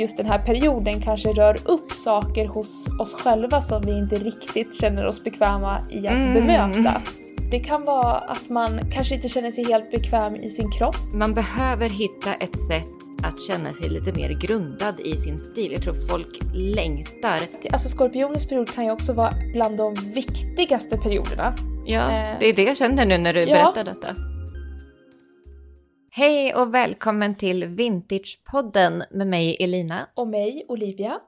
att just den här perioden kanske rör upp saker hos oss själva som vi inte riktigt känner oss bekväma i att Mm. bemöta. Det kan vara att man kanske inte känner sig helt bekväm i sin kropp. Man behöver hitta ett sätt att känna sig lite mer grundad i sin stil. Jag tror folk längtar. Alltså skorpionens period kan ju också vara bland de viktigaste perioderna. Ja, Eh, det är det jag känner nu när du ja. berättar detta. Hej och välkommen till Vintagepodden med mig Elina. Och mig, Olivia.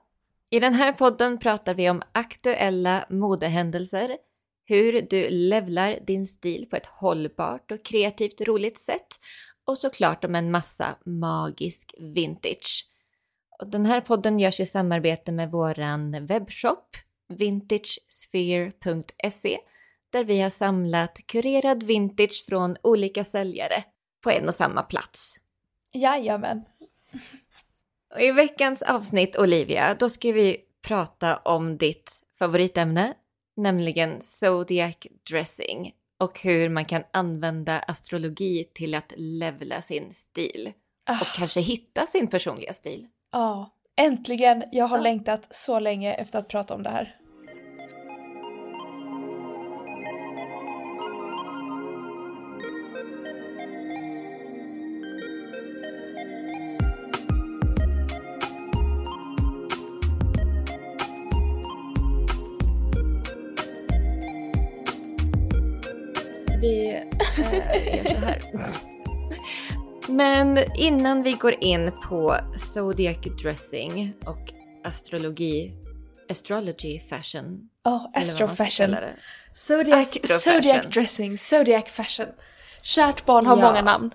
I den här podden pratar vi om aktuella modehändelser, hur du levlar din stil på ett hållbart och kreativt roligt sätt och såklart om en massa magisk vintage. Och den här podden görs i samarbete med våran webbshop vintagesphere.se där vi har samlat kurerad vintage från olika säljare på en och samma plats. Jajamän. Och I veckans avsnitt Olivia, då ska vi prata om ditt favoritämne, nämligen zodiac dressing och hur man kan använda astrologi till att levla sin stil Ah, och kanske hitta sin personliga stil. Ja, äntligen! Jag har Ja. längtat så länge efter att prata om det här. Så här. Men innan vi går in på zodiac dressing och astrologi, astrology fashion. Ja, ska astrofashion. Zodiac, zodiac dressing, zodiac fashion. Kärt barn har Ja. många namn.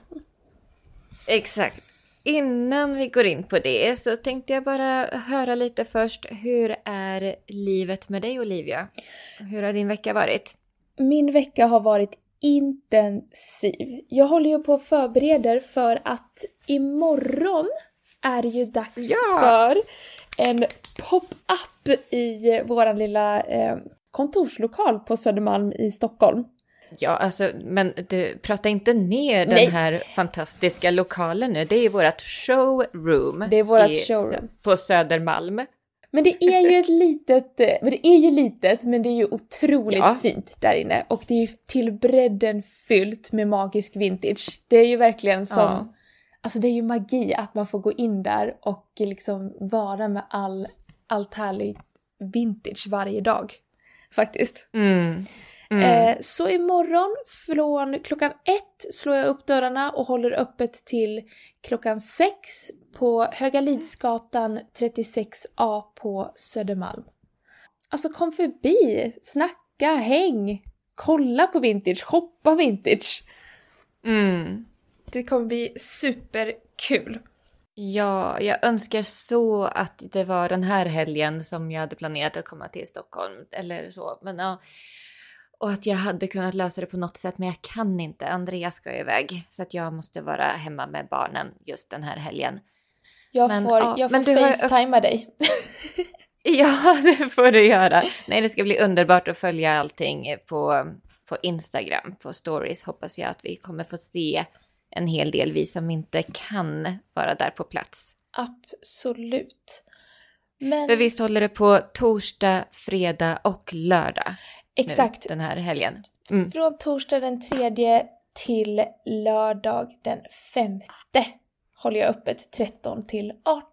Exakt. Innan vi går in på det så tänkte jag bara höra lite först. Hur är livet med dig Olivia? Hur har din vecka varit? Min vecka har varit intensiv. Jag håller ju på och förbereder för att imorgon är det ju dags Ja! för en pop-up i våran lilla eh, kontorslokal på Södermalm i Stockholm. Ja, alltså, men du, prata inte ner Nej. den här fantastiska lokalen nu. Det är vårt showroom. Det är vårat i- showroom. På Södermalm. Men det är ju ett litet, eh, men det är ju litet men det är ju otroligt Ja. fint där inne och det är ju till bredden fyllt med magisk vintage. Det är ju verkligen som, Ja. alltså det är ju magi att man får gå in där och liksom vara med all, allt härligt vintage varje dag. Faktiskt. Mm. Mm. Eh, så imorgon från klockan ett slår jag upp dörrarna och håller öppet till klockan sex på Höga Lidsgatan 36A på Södermalm. Alltså kom förbi, snacka, häng, kolla på vintage, shoppa vintage. Mm. Det kommer bli superkul. Ja, jag önskar så att det var den här helgen som jag hade planerat att komma till Stockholm eller så. Men ja, och att jag hade kunnat lösa det på något sätt, men jag kan inte. Andreas ska iväg så att jag måste vara hemma med barnen just den här helgen. Jag Men, får, ja, jag får du har facetima dig. Ja, det får du göra. Nej, det ska bli underbart att följa allting på, på Instagram, på stories. Hoppas jag att vi kommer få se en hel del, vi som inte kan vara där på plats. Absolut. Men För visst håller det på torsdag, fredag och lördag exakt, nu den här helgen? Mm. Från torsdag den tredje till lördag den femte håller jag öppet 13 till 18.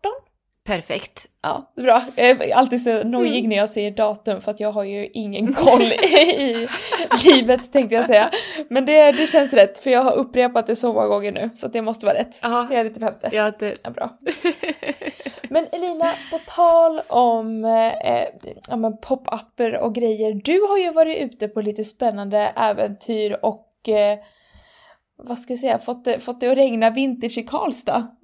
Perfekt. Ja, det är bra. Jag är alltid så nojig Mm. när jag säger datum för att jag har ju ingen koll i livet tänkte jag säga. Men det, det känns rätt för jag har upprepat det så många gånger nu så att det måste vara rätt. Ja. Tredje till femte. Ja, det... Ja, bra. Men Elina, på tal om eh, eh, ja, men pop-upper och grejer. Du har ju varit ute på lite spännande äventyr och eh, vad ska jag säga, fått det, fått det att regna vintage i Karlstad.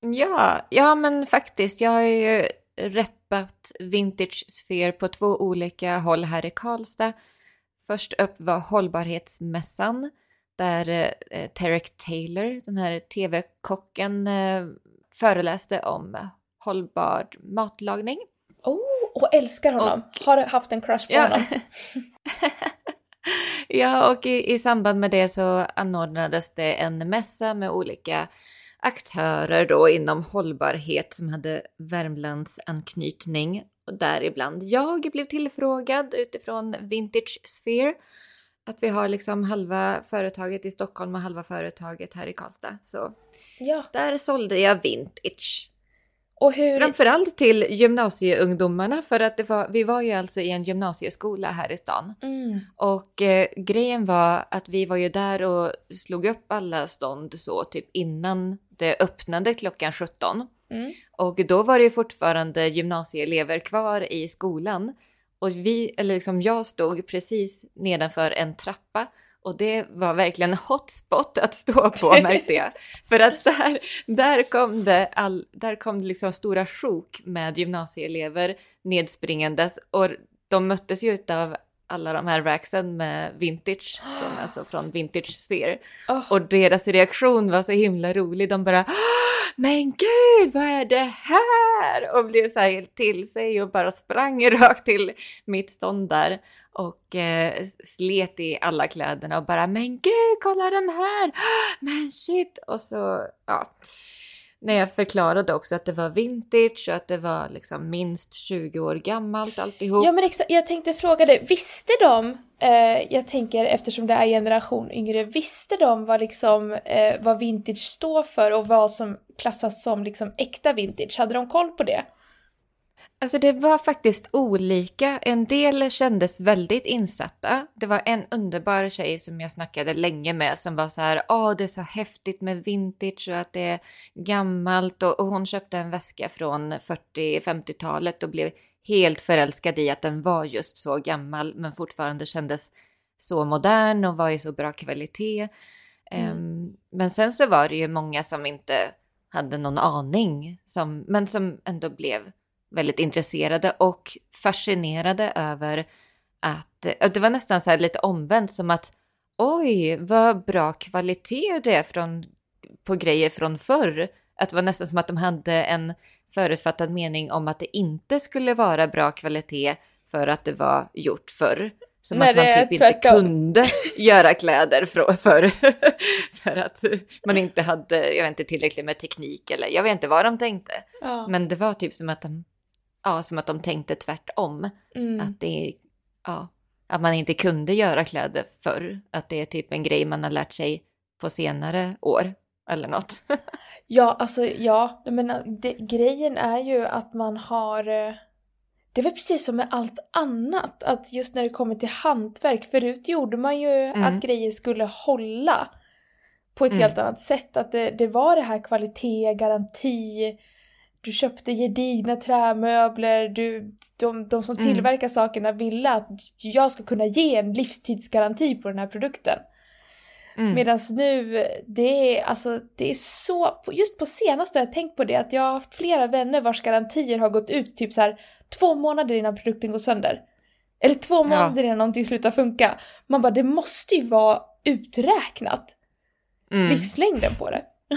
Ja, ja men faktiskt. Jag har ju reppat Vintage Sphere på två olika håll här i Karlstad. Först upp var Hållbarhetsmässan där eh, Tarek Taylor, den här tv-kocken, eh, föreläste om hållbar matlagning. Oh, och älskar honom. Har haft en crush på honom. ja, och i, i samband med det så anordnades det en mässa med olika aktörer då inom hållbarhet som hade Värmlands anknytning och däribland jag blev tillfrågad utifrån Vintage Sphere. Att vi har liksom halva företaget i Stockholm och halva företaget här i Karlstad. Så Ja. där sålde jag vintage. Och hur... Framförallt till gymnasieungdomarna för att var, vi var ju alltså i en gymnasieskola här i stan. Mm. Och eh, grejen var att vi var ju där och slog upp alla stånd så typ innan det öppnade klockan 17. Mm. Och då var det ju fortfarande gymnasieelever kvar i skolan. Och vi, eller liksom jag stod precis nedanför en trappa och det var verkligen hotspot att stå på märkte jag. För att där, där kom det, all, där kom det liksom stora sjok med gymnasieelever nedspringandes och de möttes ju av alla de här racksen med vintage, från, alltså från Vintage Sphere. Åh. Och deras reaktion var så himla rolig. De bara "Ah, “Men gud, vad är det här?” och blev så här helt till sig och bara sprang rakt till mitt stånd där och eh, slet i alla kläderna och bara “Men gud, kolla den här! Men shit!” och så, ja. När jag förklarade också att det var vintage och att det var liksom minst 20 år gammalt alltihop. Ja men exakt, jag tänkte fråga dig, visste de, eh, jag tänker eftersom det är generation yngre, visste de vad liksom, eh, vad vintage står för och vad som klassas som liksom äkta vintage? Hade de koll på det? Alltså det var faktiskt olika. En del kändes väldigt insatta. Det var en underbar tjej som jag snackade länge med som var så här, åh det är så häftigt med vintage och att det är gammalt och, och hon köpte en väska från 40-50-talet och blev helt förälskad i att den var just så gammal men fortfarande kändes så modern och var i så bra kvalitet. Mm. Ehm, men sen så var det ju många som inte hade någon aning, som, men som ändå blev väldigt intresserade och fascinerade över att det var nästan så lite omvänt som att oj, vad bra kvalitet det är från, på grejer från förr. Att det var nästan som att de hade en förutfattad mening om att det inte skulle vara bra kvalitet för att det var gjort förr. Som Nej, att man typ inte tvärtom. kunde göra kläder för, för, för att man inte hade, jag vet inte, tillräckligt med teknik eller jag vet inte vad de tänkte. Ja. Men det var typ som att de, ja, som att de tänkte tvärtom. Mm. Att det, ja, att man inte kunde göra kläder förr. Att det är typ en grej man har lärt sig på senare år eller något. Ja, alltså ja, men äh, det, grejen är ju att man har... eh, Det är väl precis som med allt annat, att just när det kommer till hantverk, förut gjorde man ju Mm. att grejer skulle hålla på ett Mm. helt annat sätt. Att det, det var det här kvalitet, garanti, du köpte gedigna trämöbler, du, de, de som Mm. tillverkar sakerna ville att jag ska kunna ge en livstidsgaranti på den här produkten. Mm. Medan nu, det är alltså, det är så, just på senaste har jag tänkt på det, att jag har haft flera vänner vars garantier har gått ut typ så här två månader innan produkten går sönder. Eller två månader innan någonting slutar funka. Man bara, det måste ju vara uträknat, Mm. livslängden på det.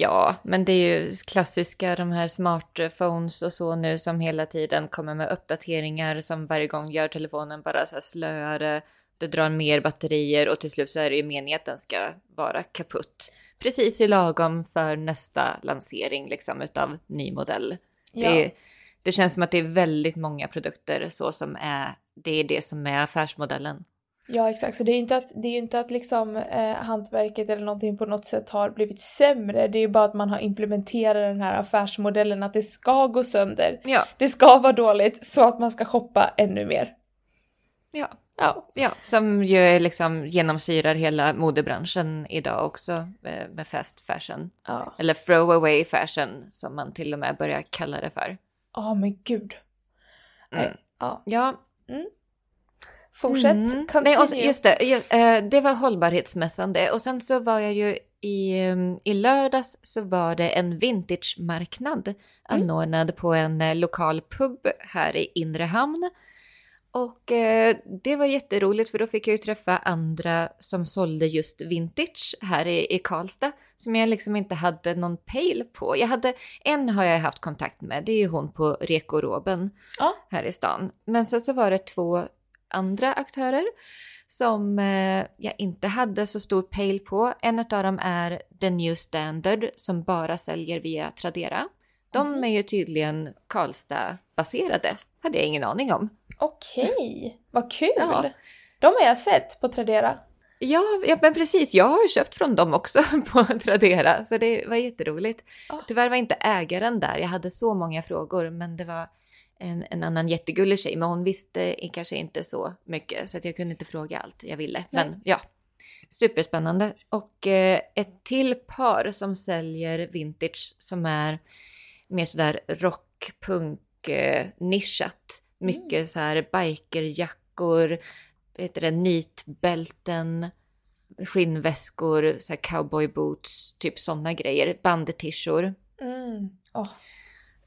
Ja, men det är ju klassiska de här smartphones och så nu som hela tiden kommer med uppdateringar som varje gång gör telefonen bara så här slöare. Det drar mer batterier och till slut så är det ju meningen att den ska vara kaputt. Precis i lagom för nästa lansering liksom utav ny modell. Ja. Det, det känns som att det är väldigt många produkter så som är, det är det som är affärsmodellen. Ja exakt, så det är inte att, det är inte att liksom eh, hantverket eller någonting på något sätt har blivit sämre, det är ju bara att man har implementerat den här affärsmodellen att det ska gå sönder. Ja, Det ska vara dåligt så att man ska shoppa ännu mer. ja. Ja. Ja, som ju liksom genomsyrar hela modebranschen idag också eh, med fast fashion. Ja. Eller throwaway fashion som man till och med börjar kalla det för. Ja men gud. Mm. Nej, Ja. Ja, Fortsätt, Mm. Nej, och just det, ju- eh, det var hållbarhetsmässan det. Och sen så var jag ju i, eh, i lördags så var det en vintage-marknad anordnad på en eh, lokal pub här i Inre Hamn. Och eh, det var jätteroligt för då fick jag ju träffa andra som sålde just vintage här i, i Karlstad som jag liksom inte hade någon pejl på. Jag hade, en har jag haft kontakt med, det är ju hon på Reko Roben Ja. här i stan. Men sen så var det två andra aktörer som eh, jag inte hade så stor pejl på. En av dem är The New Standard som bara säljer via Tradera. De Mhm. är ju tydligen Karlstad-baserade. Hade jag ingen aning om. Okej, vad kul! Ja. De har jag sett på Tradera. Ja, ja, men precis. Jag har köpt från dem också på Tradera, så det var jätteroligt. Tyvärr var inte ägaren där. Jag hade så många frågor, men det var en, en annan jättegullig tjej, men hon visste kanske inte så mycket, så att jag kunde inte fråga allt jag ville. Nej. Men ja, superspännande. Och eh, ett till par som säljer vintage som är mer sådär rockpunk eh, nischat. Mycket så här bikerjackor, heter det, nitbälten, skinnväskor, så här cowboyboots, typ sådana grejer. Bandetishor. Mm. Åh,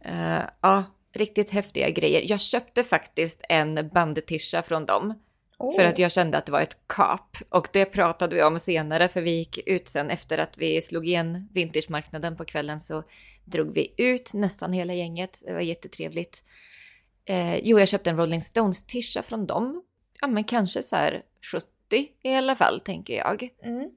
Eh, ja, riktigt häftiga grejer. Jag köpte faktiskt en bandetisha från dem. åh. För att jag kände att det var ett kap. Och det pratade vi om senare för vi gick ut sen efter att vi slog igen vintagemarknaden på kvällen så drog vi ut nästan hela gänget. Det var jättetrevligt. Eh, jo, jag köpte en Rolling Stones-tisha från dem. Ja, men kanske så här 70 i alla fall, tänker jag. Mm.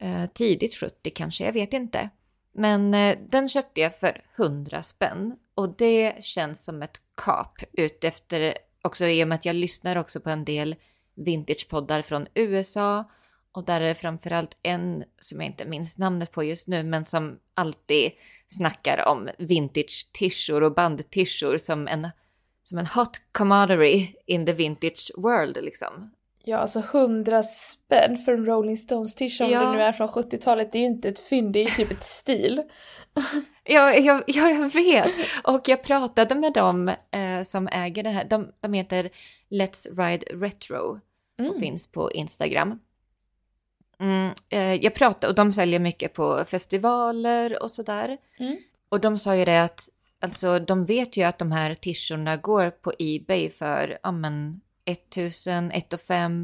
Eh, tidigt 70 kanske, jag vet inte. Men eh, den köpte jag för 100 spänn och det känns som ett kap utefter också i och med att jag lyssnar också på en del vintagepoddar från USA och där är det framförallt en som jag inte minns namnet på just nu men som alltid snackar om vintage-tishor och bandtishor som en, som en hot commodity in the vintage world liksom. Ja, alltså 100 spänn för en Rolling Stones-tisha om Ja. det nu är från 70-talet, det är ju inte ett fynd, det är ju typ ett stil. Ja, jag, ja, jag vet. Och jag pratade med dem eh, som äger det här. De, de heter Let's Ride Retro och Mm. finns på Instagram. Mm, eh, jag pratade och de säljer mycket på festivaler och sådär. Mm. Och de sa ju det att alltså, de vet ju att de här tishorna går på Ebay för ja, men, 1000, 1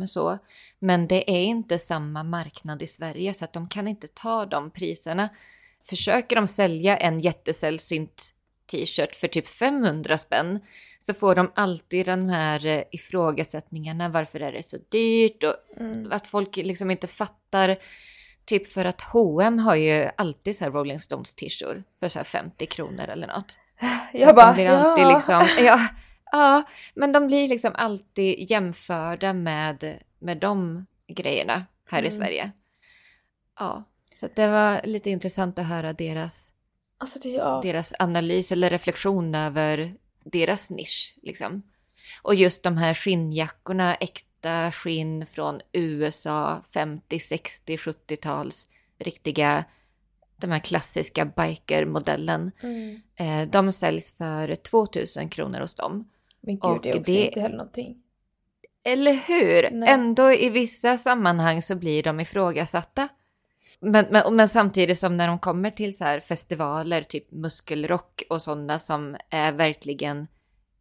så. Men det är inte samma marknad i Sverige så att de kan inte ta de priserna. Försöker de sälja en jättesällsynt t-shirt för typ 500 spänn så får de alltid de här eh, ifrågasättningarna. Varför är det så dyrt? Och Mm. att folk liksom inte fattar. Typ för att H&M har ju alltid så här Rolling Stones t-shirt för så här 50 kronor eller något. Så Jag bara, de blir alltid ja. liksom, ja, ja, men de blir liksom alltid jämförda med, med de grejerna här i Mm. Sverige. Ja, så det var lite intressant att höra deras, Alltså det, ja. deras analys eller reflektion över deras nisch liksom. Och just de här skinnjackorna, äkta skinn från USA, 50, 60, 70-tals, riktiga, de här klassiska biker-modellen. Mm. Eh, de säljs för 2000 kronor hos dem. Men gud, Och det är också det- inte heller någonting. Eller hur? Nej. Ändå i vissa sammanhang så blir de ifrågasatta. Men, men, men samtidigt som när de kommer till så här festivaler, typ muskelrock och sådana som är verkligen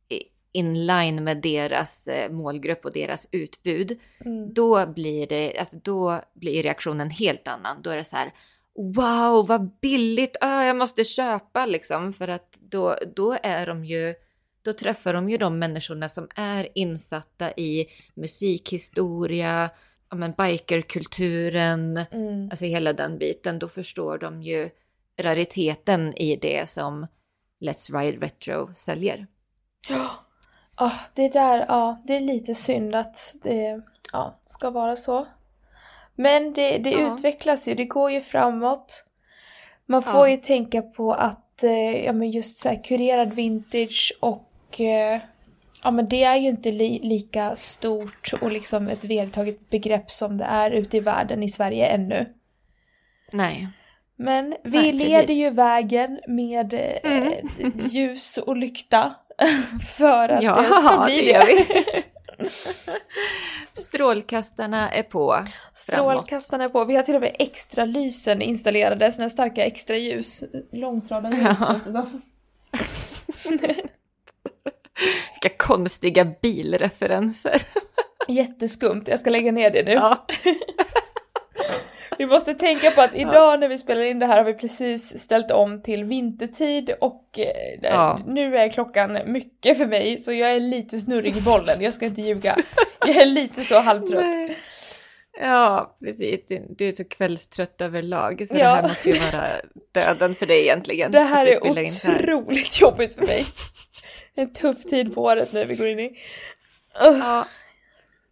i- in line med deras eh, målgrupp och deras utbud, Mm. då blir det, alltså då blir reaktionen helt annan. Då är det så här, wow, vad billigt, ah, jag måste köpa liksom, för att då, då är de ju, då träffar de ju de människorna som är insatta i musikhistoria, ja, men bikerkulturen, Mm. alltså hela den biten, då förstår de ju rariteten i det som Let's Ride Retro säljer. Ja, det där, ja, det är lite synd att det ja, ska vara så. Men det, det Ja. utvecklas ju, det går ju framåt. Man får Ja. ju tänka på att, eh, ja men just så här kurerad vintage och ja men det är ju inte li, lika stort och liksom ett vedertaget begrepp som det är ute i världen i Sverige ännu. Nej. Men vi Nej, leder precis. ju vägen med eh, Mm. ljus och lykta för att Ja, det ska bli det gör vi. Strålkastarna är på. Strålkastarna är på. Vi har till och med extra lysen installerade, här starka extra ljus. Långtradarljus Ja. känns det som. Vilka konstiga bilreferenser. Jätteskumt, jag ska lägga ner det nu. Ja. Vi måste tänka på att idag när vi spelar in det här har vi precis ställt om till vintertid och eh, Ja. nu är klockan mycket för mig så jag är lite snurrig i bollen, jag ska inte ljuga. Jag är lite så halvtrött. Nej. Ja, precis. Du- är så kvällstrött överlag, så Ja. det här måste ju vara döden för dig egentligen. Det här är så här. otroligt jobbigt för mig. En tuff tid på året nu vi går in i. Ugh. Ja.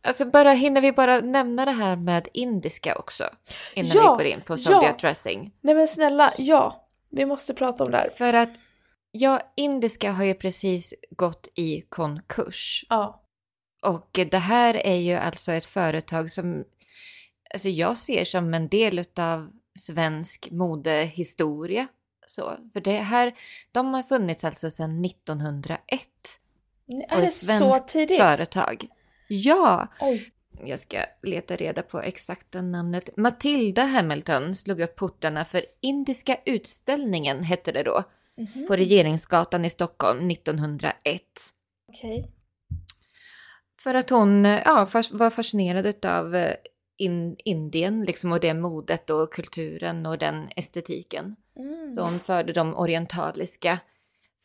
Alltså bara, hinner vi bara nämna det här med indiska också? Innan Ja, vi går in på ja. Zodiac dressing. Nej men snälla, ja. Vi måste prata om det här. För att, ja, indiska har ju precis gått i konkurs. Ja. Och det här är ju alltså ett företag som alltså jag ser som en del av svensk modehistoria. Så, för det här, de har funnits alltså sedan 1901. Är det ett så tidigt? företag. Ja! Oj. Jag ska leta reda på exakta namnet. Matilda Hamilton slog upp portarna för Indiska utställningen, hette det då, Mhm. på Regeringsgatan i Stockholm 1901. Okej. För att hon ja, var fascinerad av in, Indien, liksom, och det modet och kulturen och den estetiken. Mm. Så hon förde de orientaliska,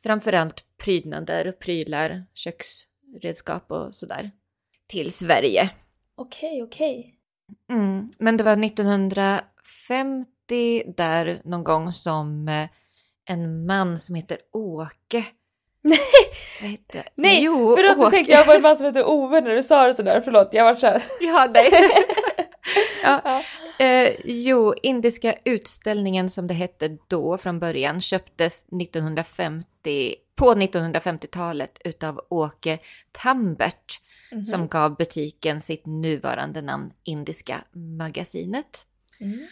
framförallt prydnader, prylar, köksredskap och sådär, till Sverige. Okej, okej. Mm. Men det var 1950 där någon gång som eh, en man som heter Åke. Nej! Vad? Nej, jo, nu Åke. tänkte jag på en man som heter Ove när du sa det sådär. Förlåt, jag vart såhär. Ja, nej. ja. Ja. Eh, jo, Indiska utställningen som det hette då från början köptes 1950, på 1950-talet utav Åke Tambert Mhm. som gav butiken sitt nuvarande namn Indiska magasinet. Mm.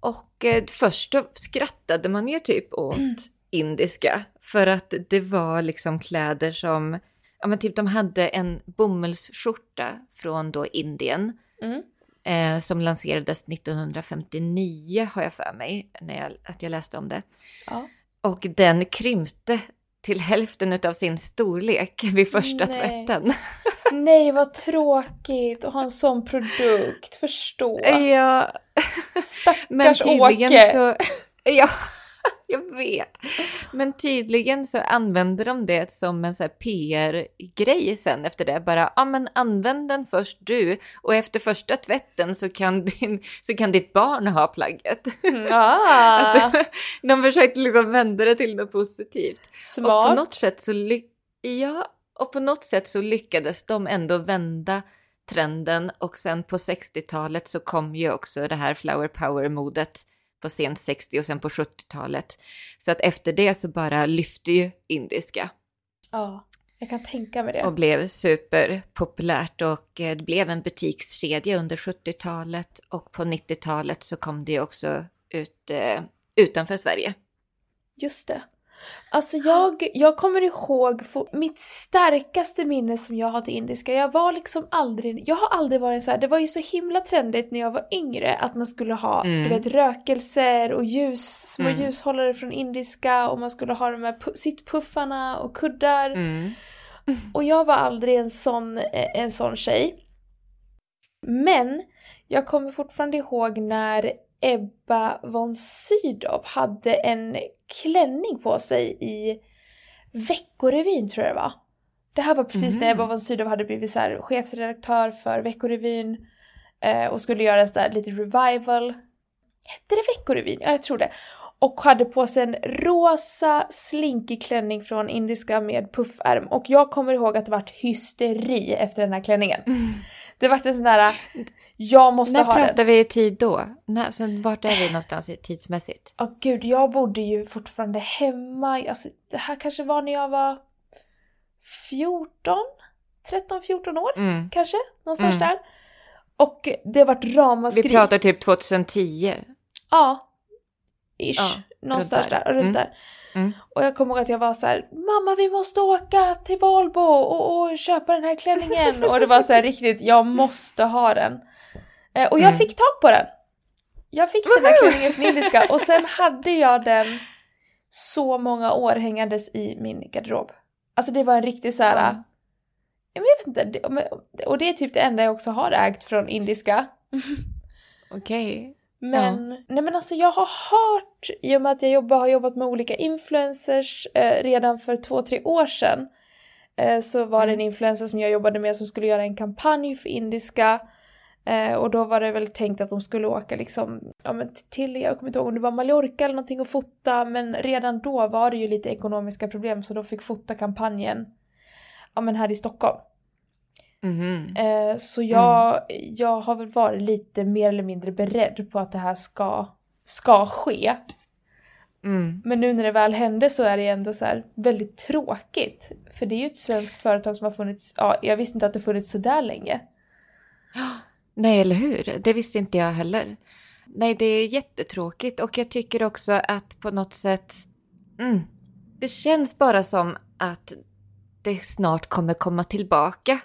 Och eh, först då skrattade man ju typ åt indiska för att det var liksom kläder som, ja men typ de hade en bomullsskjorta från då Indien Mm. eh, som lanserades 1959 har jag för mig, när jag, att jag läste om det. Ja. Och den krympte till hälften av sin storlek vid första Nej. tvätten. Nej, vad tråkigt att ha en sån produkt. Förstå. Ja, men Stackars tydligen Åke. så... Ja, jag vet. Men tydligen så använder de det som en så PR-grej sen efter det. Bara, ja men använd den först du och efter första tvätten så kan, din, så kan ditt barn ha plagget. Ah, Att de försökte liksom vända det till något positivt. Och på smart. något sätt så, ja, och på något sätt så lyckades de ändå vända trenden och sen på 60-talet så kom ju också det här flower power-modet på sent 60 och sen på 70-talet. Så att efter det så bara lyfte ju indiska Ja, jag kan tänka mig det. och blev superpopulärt och eh, det blev en butikskedja under 70-talet och på 90-talet så kom det också ut eh, utanför Sverige. Just det. Alltså jag, jag kommer ihåg mitt starkaste minne som jag har till indiska. Jag var liksom aldrig, jag har aldrig varit så här. det var ju så himla trendigt när jag var yngre att man skulle ha Mm. du vet, rökelser och ljus, små Mm. ljushållare från indiska och man skulle ha de här pu- sittpuffarna och kuddar. Mm. Och jag var aldrig en sån, en sån tjej. Men jag kommer fortfarande ihåg när Ebba von Sydow hade en klänning på sig i Veckorevyn tror jag det var. Det här var precis när Mhm. Ebba von Sydow hade blivit så här, chefsredaktör för Veckorevyn eh, och skulle göra så där lite revival. Hette det Veckorevyn? Ja, jag tror det. Och hade på sig en rosa slinkig klänning från indiska med puffärm. Och jag kommer ihåg att det vart hysteri efter den här klänningen. Det vart en sån där, jag måste När ha den. pratar vi i tid då? När, så vart är vi någonstans tidsmässigt? Ja gud, jag bodde ju fortfarande hemma. Alltså, det här kanske var när jag var 14? 13-14 år Mm. kanske? Någonstans Mm. där. Och det vart ramaskri. Vi pratar typ 2010. Ja. Ish. Ja, Någonstans där. där. Runt Mm. där. Mm. Och jag kommer ihåg att jag var så här: Mamma vi måste åka till Valbo och, och köpa den här klänningen. och det var så här riktigt, jag måste ha den. Eh, och jag Mm. fick tag på den. Jag fick den här klänningen från Indiska och sen hade jag den så många år hängandes i min garderob. Alltså det var en riktig så här. Ja. Ja, men jag vet inte, det- och det är typ det enda jag också har ägt från Indiska. Okej. Men, nej men alltså jag har hört, i och med att jag jobbar, har jobbat med olika influencers eh, redan för två, tre år sedan. Eh, så var det en influencer som jag jobbade med som skulle göra en kampanj för indiska. Eh, och då var det väl tänkt att de skulle åka liksom, ja men till, jag kommer inte ihåg om det var Mallorca eller någonting och fota, men redan då var det ju lite ekonomiska problem så de fick fota kampanjen, ja men här i Stockholm. Mhm. Eh, så jag, jag har väl varit lite mer eller mindre beredd på att det här ska, ska ske. Mm. Men nu när det väl hände så är det ändå så väldigt tråkigt. För det är ju ett svenskt företag som har funnits, ja jag visste inte att det funnits så där länge. Nej, eller hur? Det visste inte jag heller. Nej, det är jättetråkigt och jag tycker också att på något sätt... Mm, det känns bara som att det snart kommer komma tillbaka.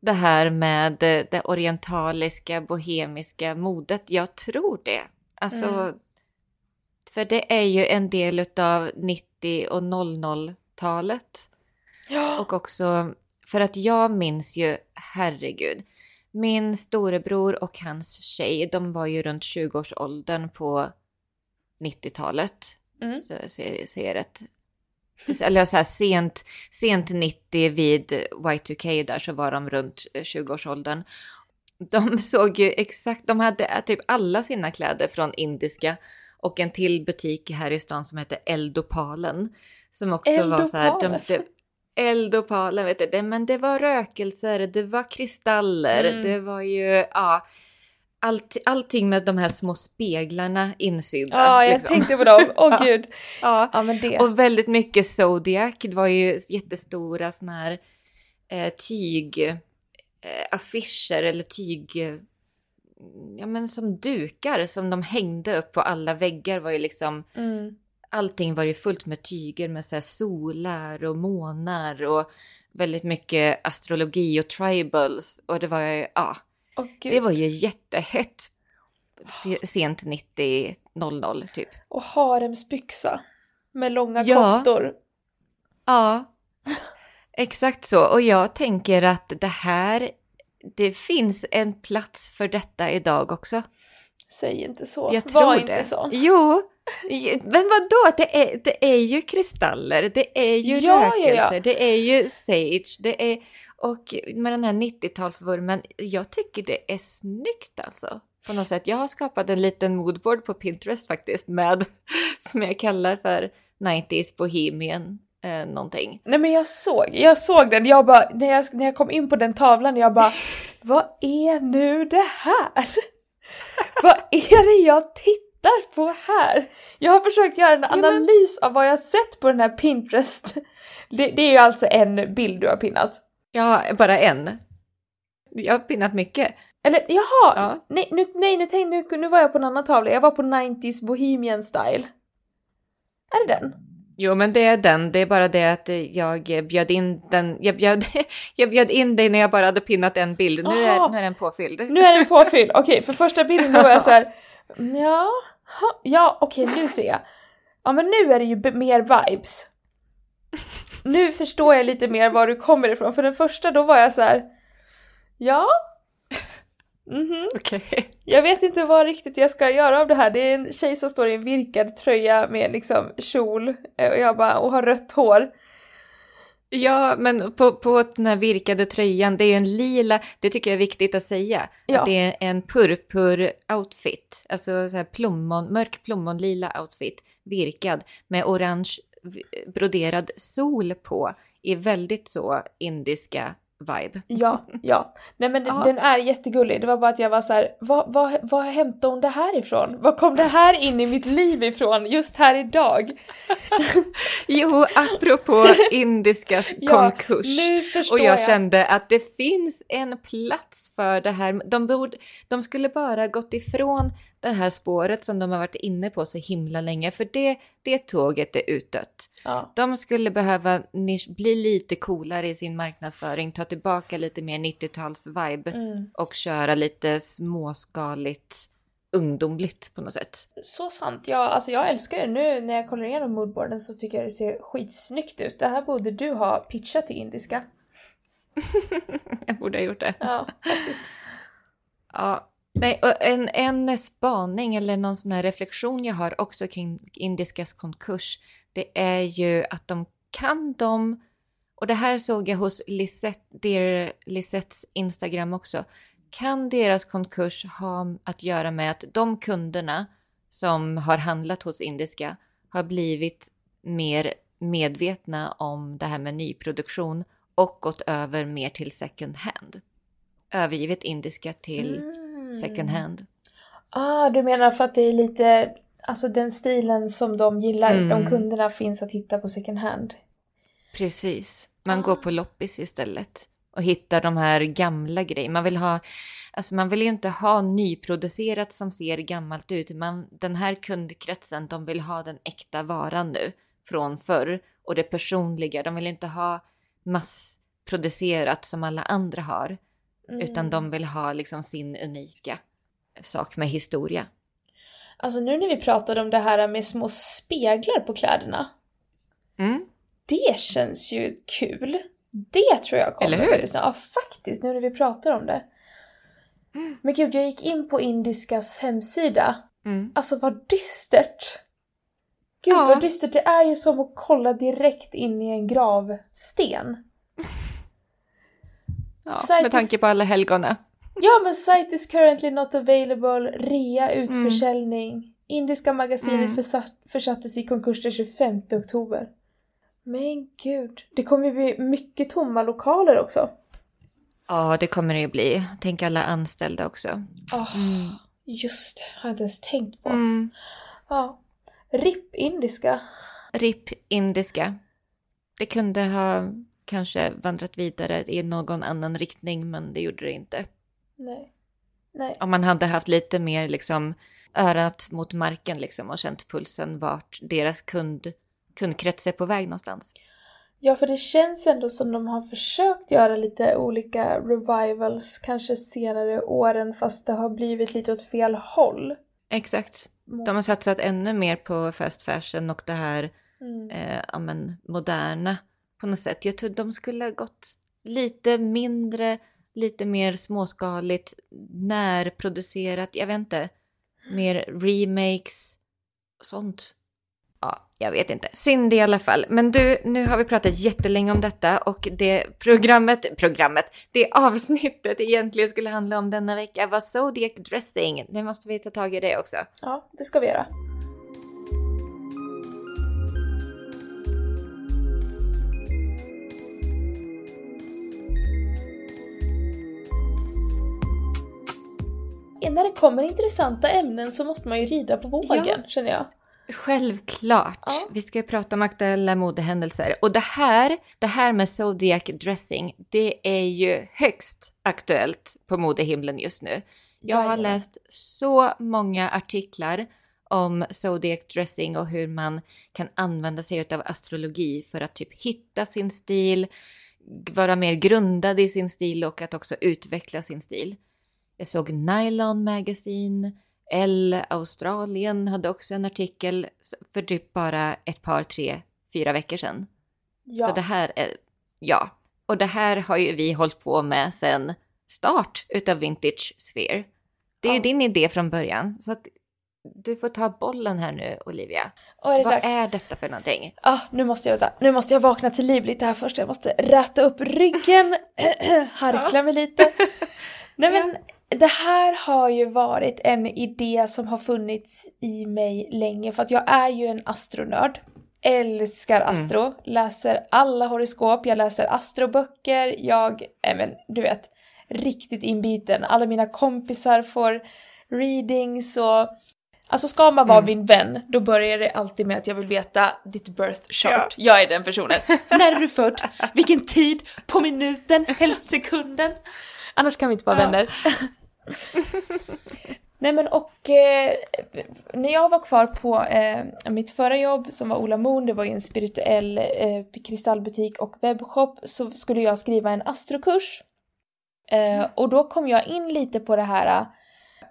Det här med det, orientaliska, bohemiska modet. Jag tror det. Alltså, Mm. för det är ju en del utav 90 och 00-talet. Ja. Och också för att jag minns ju, herregud, min storebror och hans tjej, de var ju runt 20-årsåldern på 90-talet. Mm. Så säger jag rätt? Eller så här sent, sent 90 vid Y2K där så var de runt eh, 20-årsåldern. De såg ju exakt, de hade eh, typ alla sina kläder från indiska och en till butik här i stan som heter Eldopalen. Som också var så här, de, Eldopalen. de, Eldopalen, vet du, men det var rökelser, det var kristaller, Mm. det var ju, ja, allt, allting med de här små speglarna insydda. Ja, jag liksom. tänkte på dem. Åh Ja. gud. Ja, Ja men det. och väldigt mycket Zodiac. Det var ju jättestora såna här eh, tyg eh, affischer eller tyg... Ja men som dukar som de hängde upp på alla väggar var ju liksom... Mm. Allting var ju fullt med tyger med så solar och månar och väldigt mycket astrologi och tribals. Och det var ju, ja, gud. det var ju jättehett. Se- Sent 90, 00 typ. Och haremsbyxa. Med långa Ja. koftor. Ja, exakt så. Och jag tänker att det här, det finns en plats för detta idag också. Säg inte så. Jag tror Var det. inte sån. Jo, men vadå? Det är, det är ju kristaller, det är ju Ja, ja, rökelser, ja. det är ju sage, det är... Och med den här 90-talsvurmen, jag tycker det är snyggt alltså. På något sätt. Jag har skapat en liten moodboard på Pinterest faktiskt med, som jag kallar för 90s Bohemian eh, någonting. Nej men jag såg, jag såg den, jag bara, när jag, när jag kom in på den tavlan, jag bara Vad är nu det här? vad är det jag tittar på här? Jag har försökt göra en men- analys av vad jag sett på den här Pinterest. Det, det är ju alltså en bild du har pinnat. Ja, bara en. Jag har pinnat mycket. Eller jaha! Ja. Nej, nu, nej nu, tänkte, nu, nu var jag på en annan tavla, jag var på 90s Bohemian style. Är det den? Jo, men det är den. Det är bara det att jag bjöd in den. Jag bjöd, jag bjöd in dig när jag bara hade pinnat en bild. Nu Aha. är, nu är den påfylld. Nu är den påfylld, okej för första bilden var jag så här. ja, ha, ja okej nu ser jag. Ja men nu är det ju mer vibes. Nu förstår jag lite mer var du kommer ifrån, för den första då var jag så här. ja. Mhm. Okej. Jag vet inte vad riktigt jag ska göra av det här. Det är en tjej som står i en virkad tröja med liksom kjol eh, och jag bara, och har rött hår. Ja, men på, på den här virkade tröjan, det är en lila, det tycker jag är viktigt att säga. Ja. Att det är en purpur-outfit, alltså så här plommon, mörk plommonlila outfit, virkad med orange broderad sol på i väldigt så indiska vibe. Ja, ja. Nej men den, Ja. den är jättegullig. Det var bara att jag var så här, vad, vad, vad hämtar hon det här ifrån? Var kom det här in i mitt liv ifrån just här idag? Jo, apropå indiskas Ja, konkurs. förstår Och jag jag. kände att det finns en plats för det här. De, borde, de skulle bara gått ifrån det här spåret som de har varit inne på så himla länge. För det, det tåget är utdött. Ja. De skulle behöva bli lite coolare i sin marknadsföring, ta tillbaka lite mer 90-tals-vibe Mm. och köra lite småskaligt ungdomligt på något sätt. Så sant. Ja, alltså jag älskar det. Nu när jag kollar igenom moodboarden så tycker jag det ser skitsnyggt ut. Det här borde du ha pitchat till indiska. Jag borde ha gjort det. Ja, faktiskt. Ja, nej, och en, en spaning eller någon sån här reflektion jag har också kring indiskas konkurs, det är ju att de kan de, och det här såg jag hos Lisette, Dear Lisettes Instagram också, kan deras konkurs ha att göra med att de kunderna som har handlat hos Indiska har blivit mer medvetna om det här med nyproduktion och gått över mer till second hand. Övergivit Indiska till Mm second hand. Ah, du menar för att det är lite, alltså den stilen som de gillar, Mm. de kunderna finns att hitta på second hand. Precis. Man Ah. går på loppis istället och hittar de här gamla grejerna. Man vill ha, alltså man vill ju inte ha nyproducerat som ser gammalt ut. Man, den här kundkretsen, de vill ha den äkta varan nu från förr och det personliga. De vill inte ha massproducerat som alla andra har, Mm. utan de vill ha liksom sin unika sak med historia. Alltså nu när vi pratade om det här med små speglar på kläderna. Mm. Det känns ju kul. Det tror jag kommer Eller hur? snart. Ja, faktiskt, nu när vi pratar om det. Men gud, jag gick in på Indiskas hemsida. Mm. Alltså vad dystert! Gud Ja. vad dystert, det är ju som att kolla direkt in i en gravsten. Ja, med tanke på alla helgona. Ja men site is currently not available, rea utförsäljning. Indiska magasinet Mm. försatt, försattes i konkurs den 25 oktober. Men gud, det kommer ju bli mycket tomma lokaler också. Ja, det kommer det ju bli. Tänk alla anställda också. Ah, Just det, har jag inte ens tänkt på. Mm. Ja. RIP Indiska. RIP indiska. Det kunde ha kanske vandrat vidare i någon annan riktning, men det gjorde det inte. Nej. Nej. Om man hade haft lite mer liksom örat mot marken liksom och känt pulsen vart deras kund, kundkrets är på väg någonstans. Ja, för det känns ändå som de har försökt göra lite olika revivals kanske senare åren fast det har blivit lite åt fel håll. Exakt. De har satsat ännu mer på fast fashion och det här Mm. eh, ja, men, moderna på något sätt. Jag tror de skulle ha gått lite mindre, lite mer småskaligt, närproducerat, jag vet inte, mer remakes, sånt. Ja, jag vet inte. Synd i alla fall. Men du, nu har vi pratat jättelänge om detta och det programmet, programmet, det avsnittet egentligen skulle handla om denna vecka var Zodiac Dressing. Nu måste vi ta tag i det också. Ja, det ska vi göra. När det kommer intressanta ämnen så måste man ju rida på vågen, Ja. känner jag. Självklart. Ja. Vi ska ju prata om aktuella modehändelser. Och det här, det här med Zodiac dressing, det är ju högst aktuellt på modehimlen just nu. Jag har läst så många artiklar om Zodiac dressing och hur man kan använda sig av astrologi för att typ hitta sin stil, vara mer grundad i sin stil och att också utveckla sin stil. Jag såg Nylon Magazine, Elle Australien hade också en artikel för typ bara ett par, tre, fyra veckor sedan. Ja. Så det här är, ja. Och det här har ju vi hållit på med sen start utav Vintage Sphere. Det är ju Ja. din idé från början. Så att du får ta bollen här nu, Olivia. Är det Vad dags? är detta för någonting? Ah, nu måste jag vänta. Nu måste jag vakna till liv lite här först. Jag måste räta upp ryggen, harkla mig lite. Nej men, det här har ju varit en idé som har funnits i mig länge för att jag är ju en astronörd. Älskar astro, läser alla horoskop, jag läser astroböcker, jag, äh, men du vet, riktigt inbiten. Alla mina kompisar får readings och Alltså ska man vara min vän, då börjar det alltid med att jag vill veta ditt birth chart. Jag är den personen. När är du född? Vilken tid? På minuten? Helst sekunden? Annars kan vi inte vara Ja. vänner. Nej men och eh, när jag var kvar på eh, mitt förra jobb som var Ola Moon, det var ju en spirituell eh, kristallbutik och webbshop, så skulle jag skriva en astrokurs. Eh, och då kom jag in lite på det här,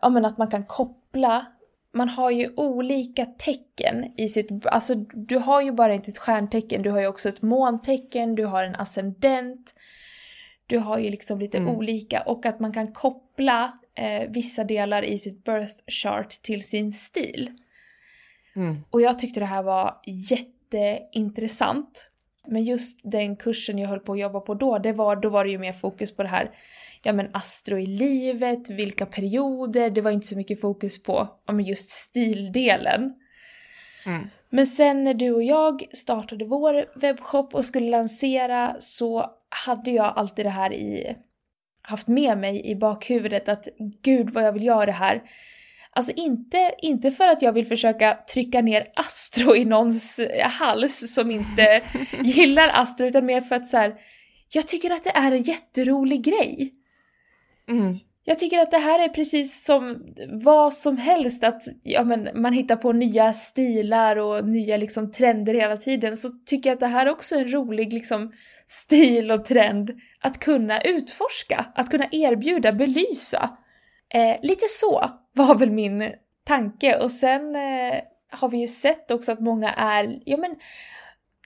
ja men att man kan koppla man har ju olika tecken i sitt, alltså du har ju bara inte ett stjärntecken, du har ju också ett måntecken, du har en ascendent, du har ju liksom lite Mm. olika och att man kan koppla eh, vissa delar i sitt birth chart till sin stil. Mm. Och jag tyckte det här var jätteintressant. Men just den kursen jag höll på att jobba på då, det var, då var det ju mer fokus på det här ja men astro i livet, vilka perioder, det var inte så mycket fokus på ja, men just stildelen. Mm. Men sen när du och jag startade vår webbshop och skulle lansera så hade jag alltid det här i, haft med mig i bakhuvudet att gud vad jag vill göra det här. Alltså inte, inte för att jag vill försöka trycka ner Astro i någons hals som inte gillar Astro utan mer för att så här, jag tycker att det är en jätterolig grej. Mm. Jag tycker att det här är precis som vad som helst, att ja, men man hittar på nya stilar och nya liksom, trender hela tiden, så tycker jag att det här också är en rolig liksom, stil och trend att kunna utforska, att kunna erbjuda, belysa. Eh, lite så var väl min tanke och sen eh, har vi ju sett också att många är, ja men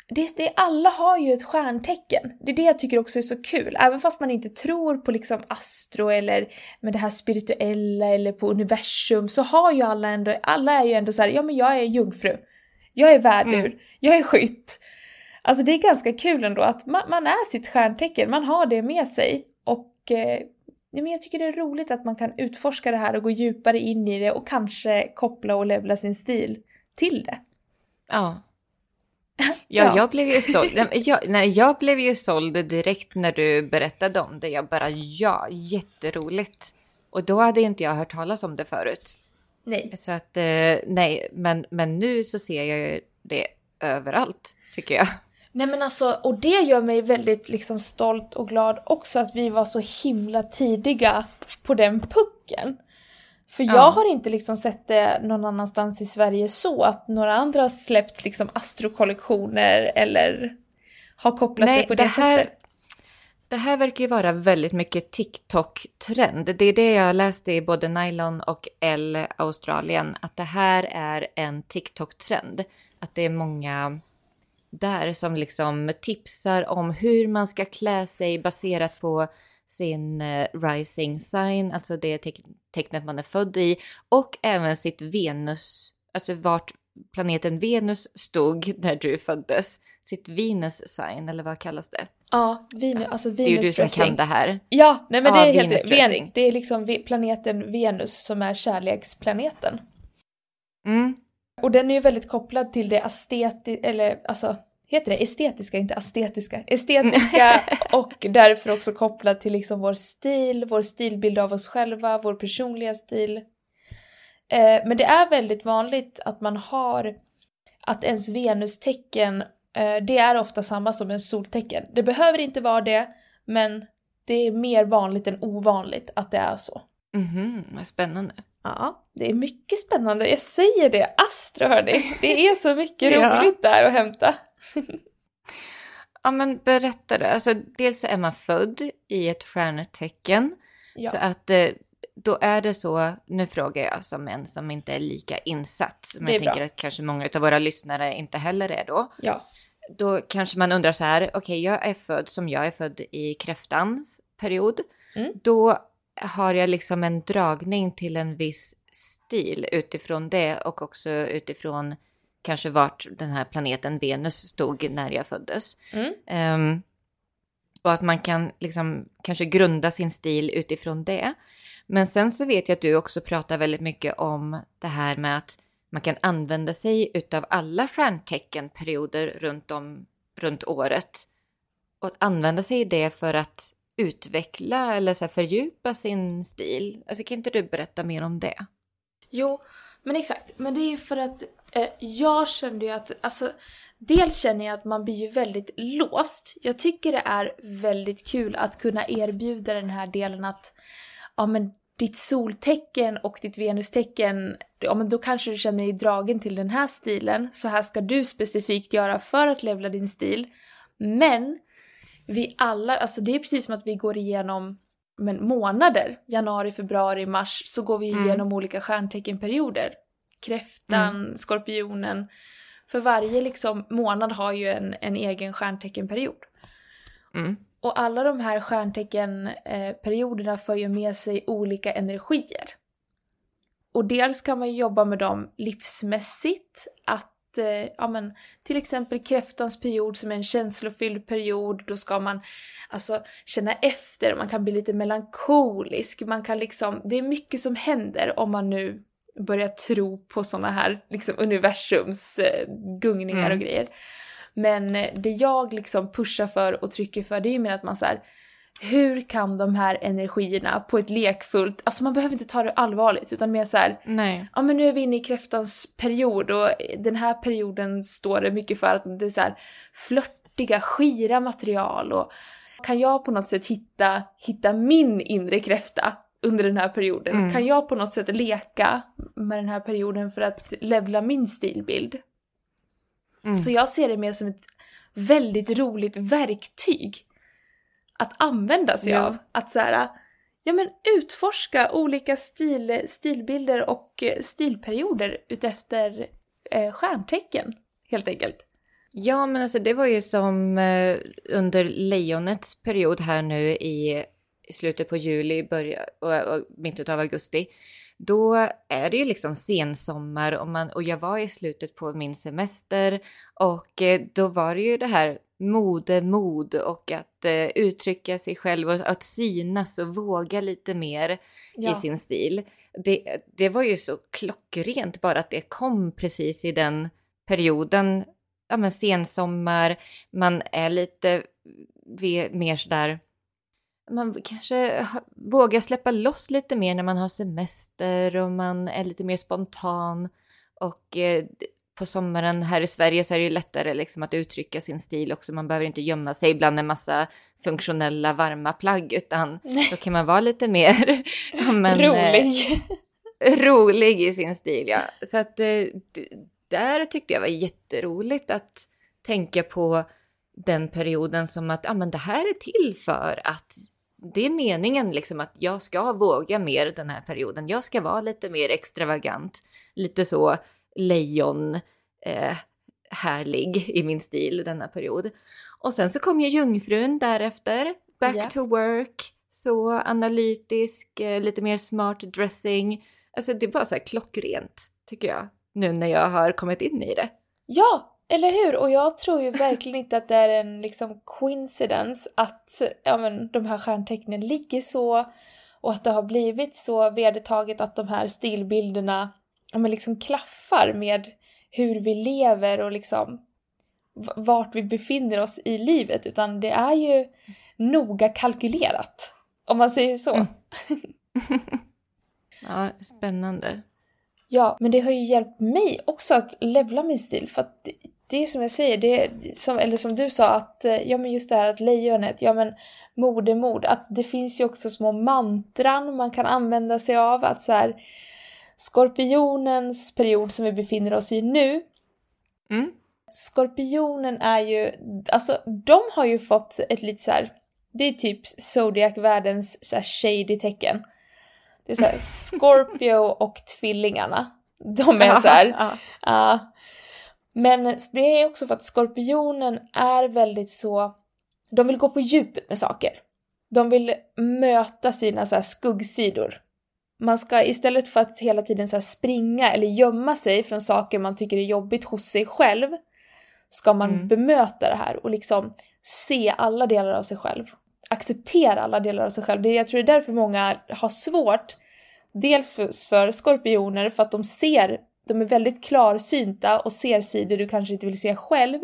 det, det, alla har ju ett stjärntecken. Det är det jag tycker också är så kul. Även fast man inte tror på liksom astro eller med det här spirituella eller på universum så har ju alla ändå, alla är ju ändå så här, ja men jag är jungfru. Jag är värdur. Mm. Jag är skytt. Alltså det är ganska kul ändå att man, man, är sitt stjärntecken, man har det med sig. Och eh, men jag tycker det är roligt att man kan utforska det här och gå djupare in i det och kanske koppla och levla sin stil till det. Ja, Ja, jag blev ju såld. Jag, nej, jag blev ju såld direkt när du berättade om det. Jag bara ja, jätteroligt. Och då hade inte jag hört talas om det förut. Nej. Så att eh, nej, men, men nu så ser jag ju det överallt tycker jag. Nej men alltså, och det gör mig väldigt liksom stolt och glad också att vi var så himla tidiga på den pucken. För jag ja. har inte liksom sett det någon annanstans i Sverige så att några andra har släppt liksom astrokollektioner eller har kopplat Nej, det på det, det här, sättet. Det här verkar ju vara väldigt mycket TikTok-trend. Det är det jag läste i både Nylon och L Australien, att det här är en TikTok-trend. Att det är många där som liksom tipsar om hur man ska klä sig baserat på sin uh, rising sign, alltså det te tecknet man är född i, och även sitt Venus, alltså vart planeten Venus stod när du föddes. Sitt Venus sign, eller vad kallas det? Ja, Venus, alltså Venus Det är ju du som kan det här. Ja, nej men ja, det heter Ven Det är liksom planeten Venus som är kärleksplaneten. Mm. Och den är ju väldigt kopplad till det estetiska, eller alltså heter det estetiska, inte estetiska, estetiska och därför också kopplat till liksom vår stil, vår stilbild av oss själva, vår personliga stil. Eh, men det är väldigt vanligt att man har att ens venustecken, eh, det är ofta samma som en soltecken. Det behöver inte vara det, men det är mer vanligt än ovanligt att det är så. Mhm, vad spännande. Ja, det är mycket spännande. Jag säger det, Astro hörni. Det är så mycket roligt där att hämta. ja men berätta det. Alltså dels så är man född i ett stjärntecken. Ja. Så att eh, då är det så, nu frågar jag som en som inte är lika insatt. Men jag tänker att kanske många av våra lyssnare inte heller är då. Ja. Då kanske man undrar så här, okej okay, jag är född som jag är född i kräftans period. Mm. Då har jag liksom en dragning till en viss stil utifrån det och också utifrån kanske vart den här planeten Venus stod när jag föddes. Mm. Um, och att man kan liksom kanske grunda sin stil utifrån det. Men sen så vet jag att du också pratar väldigt mycket om det här med att man kan använda sig utav alla stjärnteckenperioder runt om runt året. Och använda sig i det för att utveckla eller så fördjupa sin stil. Alltså kan inte du berätta mer om det? Jo, men exakt. Men det är ju för att jag kände ju att, alltså, dels känner jag att man blir ju väldigt låst. Jag tycker det är väldigt kul att kunna erbjuda den här delen att, ja men ditt soltecken och ditt venustecken, ja men då kanske du känner dig dragen till den här stilen, så här ska du specifikt göra för att levla din stil. Men vi alla, alltså det är precis som att vi går igenom men månader, januari, februari, mars, så går vi mm. igenom mm. olika stjärnteckenperioder. Kräftan, mm. skorpionen. För varje liksom månad har ju en, en egen stjärnteckenperiod. Mm. Och alla de här stjärnteckenperioderna för ju med sig olika energier. Och dels kan man jobba med dem livsmässigt, att att eh, ja, men, till exempel kräftans period som är en känslofylld period, då ska man alltså känna efter, man kan bli lite melankolisk, man kan liksom, det är mycket som händer om man nu börjar tro på såna här liksom universums eh, gungningar mm. och grejer. Men eh, det jag liksom pushar för och trycker för det är ju mer att man så här, hur kan de här energierna på ett lekfullt, alltså man behöver inte ta det allvarligt utan mer så här, Nej. ja men nu är vi inne i kräftans period och den här perioden står det mycket för att det är så här flörtiga, skira material och kan jag på något sätt hitta, hitta min inre kräfta under den här perioden? Mm. Kan jag på något sätt leka med den här perioden för att levla min stilbild? Mm. Så jag ser det mer som ett väldigt roligt verktyg att använda sig ja. av. Att så här, ja men utforska olika stil, stilbilder och eh, stilperioder utefter eh, stjärntecken helt enkelt. Ja men alltså det var ju som eh, under lejonets period här nu i slutet på juli börja, och, och mitten av augusti. Då är det ju liksom sensommar och, man, och jag var i slutet på min semester och eh, då var det ju det här modemod och att eh, uttrycka sig själv och att synas och våga lite mer ja. i sin stil. Det, det var ju så klockrent bara att det kom precis i den perioden, ja men sensommar, man är lite mer sådär, man kanske vågar släppa loss lite mer när man har semester och man är lite mer spontan. Och eh, på sommaren här i Sverige så är det ju lättare liksom att uttrycka sin stil också. Man behöver inte gömma sig bland en massa funktionella varma plagg utan då kan man vara lite mer men, rolig. Eh, rolig i sin stil ja. Så att eh, där tyckte jag var jätteroligt att tänka på den perioden som att ah, men det här är till för att det är meningen liksom att jag ska våga mer den här perioden. Jag ska vara lite mer extravagant, lite så lejon eh, härlig i min stil denna period. Och sen så kom ju jungfrun därefter, back yeah. to work, så analytisk, eh, lite mer smart dressing. Alltså det är bara så här klockrent tycker jag, nu när jag har kommit in i det. Ja, eller hur? Och jag tror ju verkligen inte att det är en liksom coincidence att ja, men, de här stjärntecknen ligger så och att det har blivit så vedertaget att de här stilbilderna ja, men liksom klaffar med hur vi lever och liksom vart vi befinner oss i livet utan det är ju noga kalkylerat. Om man säger så. Mm. ja, spännande. Ja, men det har ju hjälpt mig också att levla min stil för att det är som jag säger, det som, eller som du sa, att eh, ja men just det här att lejonet, ja men modemod, att det finns ju också små mantran man kan använda sig av, att så här, Skorpionens period som vi befinner oss i nu, mm. Skorpionen är ju, alltså de har ju fått ett lite så här, det är typ Zodiac-världens så här shady tecken. Det är så här, Scorpio och tvillingarna. De är så här, uh, men det är också för att skorpionen är väldigt så, de vill gå på djupet med saker. De vill möta sina så skuggsidor. Man ska istället för att hela tiden så springa eller gömma sig från saker man tycker är jobbigt hos sig själv, ska man mm. bemöta det här och liksom se alla delar av sig själv. Acceptera alla delar av sig själv. Det, jag tror det är därför många har svårt, dels för skorpioner, för att de ser de är väldigt klarsynta och ser sidor du kanske inte vill se själv.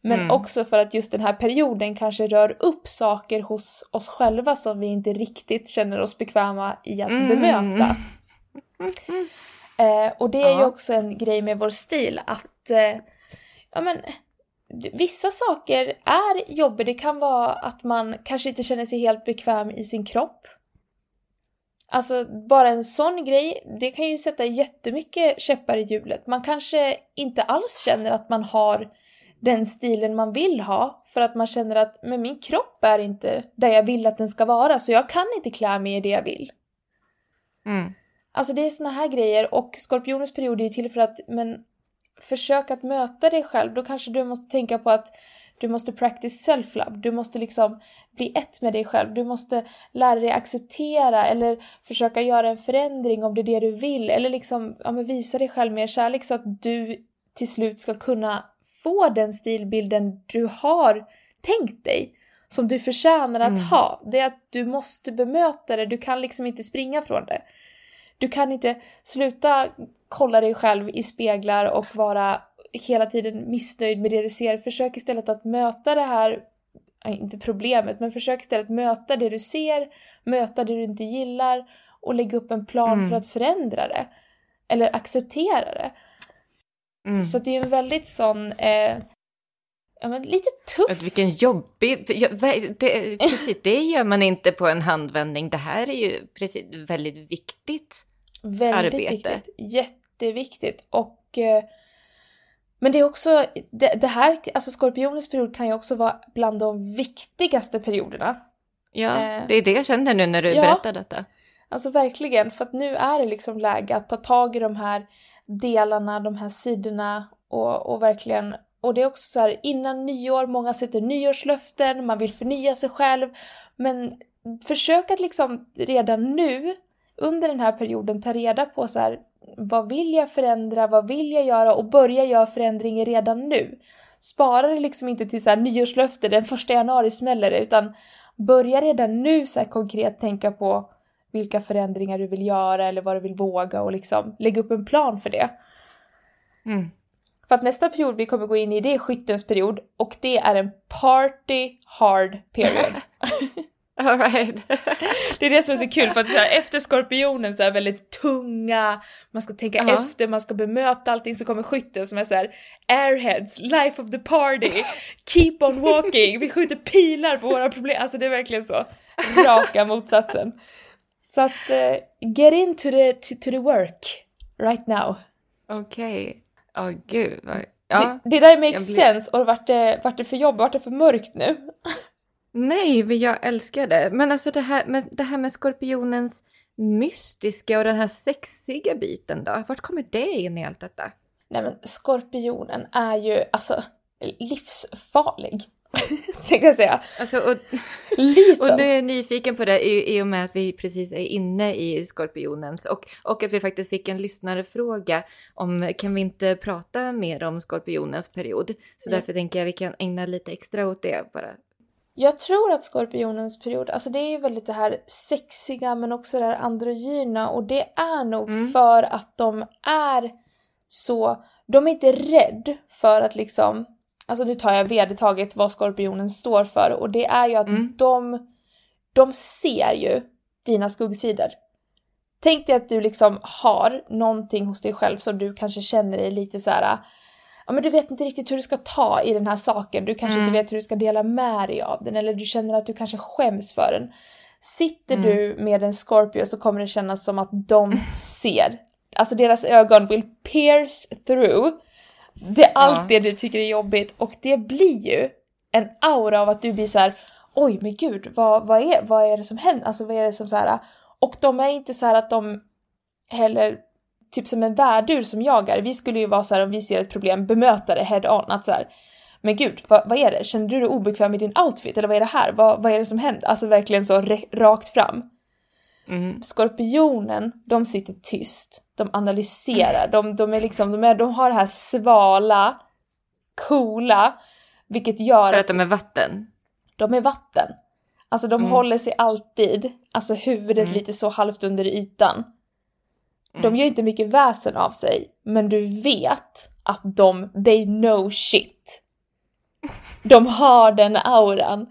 Men mm. också för att just den här perioden kanske rör upp saker hos oss själva som vi inte riktigt känner oss bekväma i att mm. bemöta. Eh, och det är ja. ju också en grej med vår stil att eh, ja, men, vissa saker är jobbiga. Det kan vara att man kanske inte känner sig helt bekväm i sin kropp. Alltså bara en sån grej, det kan ju sätta jättemycket käppar i hjulet. Man kanske inte alls känner att man har den stilen man vill ha för att man känner att men min kropp är inte där jag vill att den ska vara så jag kan inte klä mig i det jag vill. Mm. Alltså det är såna här grejer och skorpionens period är ju till för att men försök att möta dig själv. Då kanske du måste tänka på att du måste practice self-love. Du måste liksom bli ett med dig själv. Du måste lära dig acceptera eller försöka göra en förändring om det är det du vill. Eller liksom ja, men visa dig själv mer kärlek så att du till slut ska kunna få den stilbilden du har tänkt dig, som du förtjänar att Mm. ha. Det är att du måste bemöta det, du kan liksom inte springa från det. Du kan inte sluta kolla dig själv i speglar och vara hela tiden missnöjd med det du ser. Försök istället att möta det här, inte problemet, men försök istället möta det du ser, möta det du inte gillar och lägga upp en plan Mm. för att förändra det. Eller acceptera det. Mm. Så det är en väldigt sån, eh, ja men lite tuff. Att Vilken jobbig... Det, precis, det gör man inte på en handvändning. Det här är ju precis, väldigt viktigt. Väldigt arbete. viktigt. Jätteviktigt. Och... Eh, men det är också, det, det här, alltså skorpionens period kan ju också vara bland de viktigaste perioderna. Ja, Eh, det är det jag känner nu när du ja. berättar detta. Alltså verkligen, för att nu är det liksom läge att ta tag i de här delarna, de här sidorna och, och verkligen och det är också så här innan nyår, många sätter nyårslöften, man vill förnya sig själv. Men försök att liksom redan nu, under den här perioden, ta reda på så här, vad vill jag förändra, vad vill jag göra och börja göra förändringar redan nu. Spara det liksom inte till så här nyårslöfte, den första januari smäller det, utan börja redan nu så konkret tänka på vilka förändringar du vill göra eller vad du vill våga och liksom lägga upp en plan för det. Mm. För att nästa period vi kommer gå in i det är skyttens period och det är en party hard period. All right. Det är det som är så kul för att så här, efter skorpionen så är väldigt tunga, man ska tänka Ja. efter, man ska bemöta allting så kommer skytten som är så här airheads, life of the party, keep on walking, vi skjuter pilar på våra problem, alltså det är verkligen så raka motsatsen. Så att eh, get into the, to, to the work right now. Okej. Ja, gud. vad- Ja. Det, det där makes blir- sense och vart det, vart det för jobb, vart det för mörkt nu? Nej, men jag älskar det. Men alltså det här, med, det här med skorpionens mystiska och den här sexiga biten då? Vart kommer det in i allt detta? Nej men skorpionen är ju alltså livsfarlig. Tänkte jag säga. Alltså, och, och nu är jag nyfiken på det i, i och med att vi precis är inne i skorpionens och, och att vi faktiskt fick en lyssnarefråga om kan vi inte prata mer om skorpionens period? Så Ja. därför tänker jag vi kan ägna lite extra åt det bara. Jag tror att skorpionens period, alltså det är ju väldigt det här sexiga men också det här androgyna och det är nog Mm. för att de är så, de är inte rädd för att liksom, alltså nu tar jag vedertaget vad skorpionen står för och det är ju att Mm. de, de ser ju dina skuggsidor. Tänk dig att du liksom har någonting hos dig själv som du kanske känner dig lite så här. Ja men du vet inte riktigt hur du ska ta i den här saken, du kanske Mm. inte vet hur du ska dela med dig av den eller du känner att du kanske skäms för den. Sitter Mm. du med en Scorpio så kommer det kännas som att de ser. Alltså deras ögon will pierce through. Det är allt Ja. det du tycker är jobbigt och det blir ju en aura av att du blir så här. oj men gud vad, vad, är, vad är det som händer? Alltså vad är det som så här och de är inte så här att de heller typ som en värdur som jagar. Vi skulle ju vara så här om vi ser ett problem, bemöta det head on. Att så här, men gud, vad, vad är det? Känner du dig obekväm i din outfit? Eller vad är det här? Vad, vad är det som händer? Alltså verkligen så rakt fram. Mm. Skorpionen, de sitter tyst. De analyserar. De, de, är liksom, de, är, de har det här svala, coola, vilket gör För att de är vatten. de är vatten. Alltså de Mm. håller sig alltid, alltså huvudet Mm. lite så halvt under ytan. De Mm. gör inte mycket väsen av sig, men du vet att de, they know shit. De har den auran.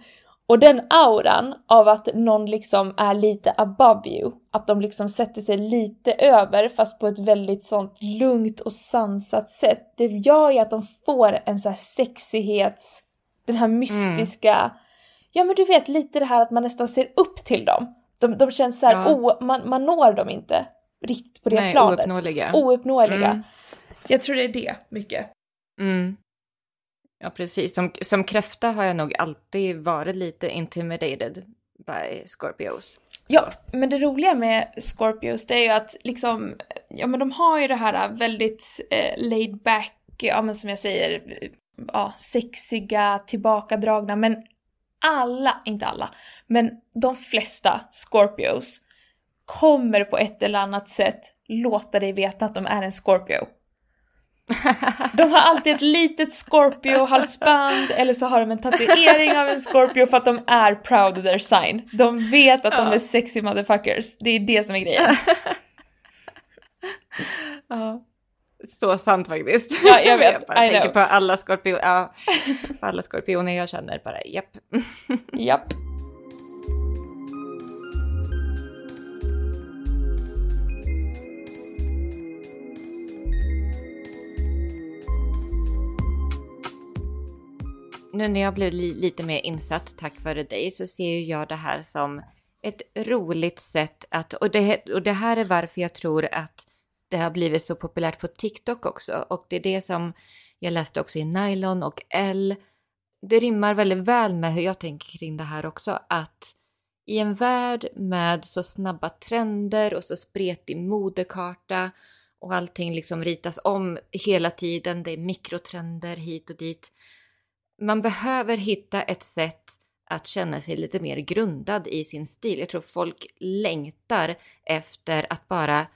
Och den auran av att någon liksom är lite above you, att de liksom sätter sig lite över fast på ett väldigt sånt lugnt och sansat sätt, det gör ju att de får en så här sexighet, den här mystiska, ja men du vet lite det här att man nästan ser upp till dem. De, de känns så här, Ja. oh, man, man når dem inte riktigt på det Nej, planet. ouppnåeliga. Ouppnåeliga. Mm. Jag tror det är det mycket. Mm. Ja, precis. Som, som kräfta har jag nog alltid varit lite intimidated by Scorpios. Ja, men det roliga med Scorpios det är ju att liksom, ja men de har ju det här väldigt eh, laid back, ja men som jag säger, ja sexiga, tillbakadragna, men alla, inte alla, men de flesta Scorpios kommer på ett eller annat sätt låta dig veta att de är en Scorpio. De har alltid ett litet Scorpio-halsband eller så har de en tatuering av en Scorpio för att de är proud of their sign. De vet att de är sexy motherfuckers. Det är det som är grejen. ja. Så sant faktiskt. Ja, jag vet. jag tänker know. på alla, skorpio ja, alla skorpioner jag känner. Bara japp. Japp. Nu när jag blev li lite mer insatt tack vare dig så ser jag det här som ett roligt sätt att, och det, och det här är varför jag tror att det har blivit så populärt på TikTok också. Och det är det som jag läste också i Nylon och L. Det rimmar väldigt väl med hur jag tänker kring det här också. Att i en värld med så snabba trender och så spretig modekarta och allting liksom ritas om hela tiden. Det är mikrotrender hit och dit. Man behöver hitta ett sätt att känna sig lite mer grundad i sin stil. Jag tror folk längtar efter att bara